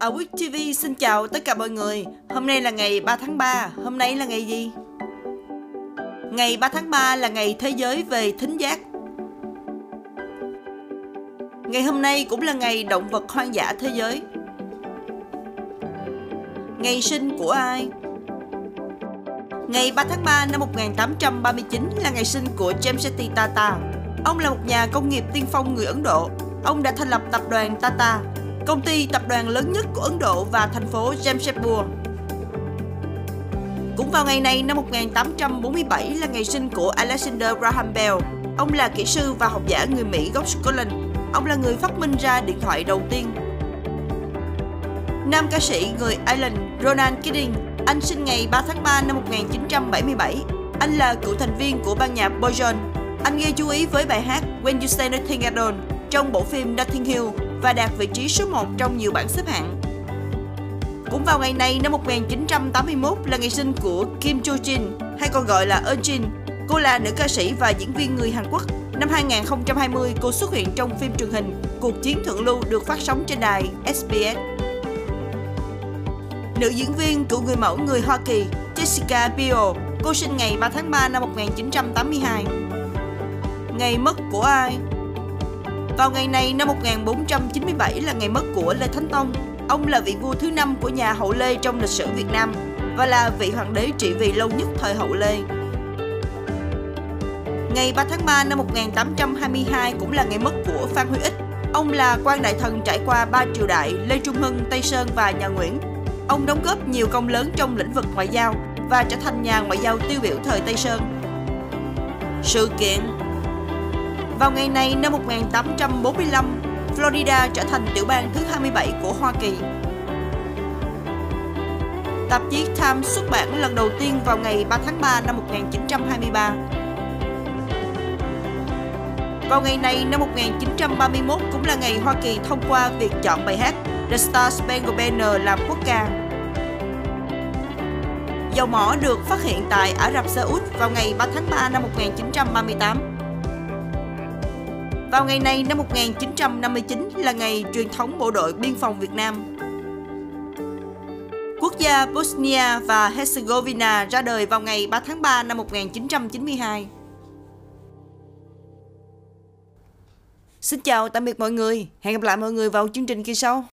Ở Week TV xin chào tất cả mọi người. Hôm nay là ngày 3 tháng 3. Hôm nay là ngày gì? Ngày 3 tháng 3 là ngày thế giới về thính giác. Ngày hôm nay cũng là ngày động vật hoang dã thế giới. Ngày sinh của ai? Ngày 3 tháng 3 năm 1839 là ngày sinh của James Shetty Tata. Ông là một nhà công nghiệp tiên phong người Ấn Độ. Ông đã thành lập tập đoàn Tata, công ty tập đoàn lớn nhất của Ấn Độ và thành phố Jamshedpur. Cũng vào ngày này năm 1847 là ngày sinh của Alexander Graham Bell. Ông là kỹ sư và học giả người Mỹ gốc Scotland. Ông là người phát minh ra điện thoại đầu tiên. Nam ca sĩ người Ireland Ronan Keating, anh sinh ngày 3 tháng 3 năm 1977. Anh là cựu thành viên của ban nhạc Boyzone. Anh gây chú ý với bài hát When You Say Nothing At All trong bộ phim nothing Hill và đạt vị trí số 1 trong nhiều bảng xếp hạng. Cũng vào ngày này năm 1981 là ngày sinh của Kim Jo Jin hay còn gọi là Eun Jin. Cô là nữ ca sĩ và diễn viên người Hàn Quốc. Năm 2020, cô xuất hiện trong phim truyền hình Cuộc chiến thượng lưu được phát sóng trên đài SBS. Nữ diễn viên cựu người mẫu người Hoa Kỳ Jessica Biel, cô sinh ngày 3 tháng 3 năm 1982. Ngày mất của ai? Vào ngày này năm 1497 là ngày mất của Lê Thánh Tông. Ông là vị vua thứ năm của nhà Hậu Lê trong lịch sử Việt Nam và là vị hoàng đế trị vì lâu nhất thời Hậu Lê. Ngày 3 tháng 3 năm 1822 cũng là ngày mất của Phan Huy Ích. Ông là quan đại thần trải qua ba triều đại Lê Trung Hưng, Tây Sơn và nhà Nguyễn. Ông đóng góp nhiều công lớn trong lĩnh vực ngoại giao và trở thành nhà ngoại giao tiêu biểu thời Tây Sơn. Sự kiện vào ngày này năm 1845, Florida trở thành tiểu bang thứ 27 của Hoa Kỳ. Tạp chí Time xuất bản lần đầu tiên vào ngày 3 tháng 3 năm 1923. Vào ngày này năm 1931 cũng là ngày Hoa Kỳ thông qua việc chọn bài hát The Star Spangled Banner làm quốc ca. Dầu mỏ được phát hiện tại Ả Rập Xê Út vào ngày 3 tháng 3 năm 1938. Vào ngày này năm 1959 là ngày truyền thống bộ đội biên phòng Việt Nam. Quốc gia Bosnia và Herzegovina ra đời vào ngày 3 tháng 3 năm 1992. Xin chào tạm biệt mọi người, hẹn gặp lại mọi người vào chương trình kỳ sau.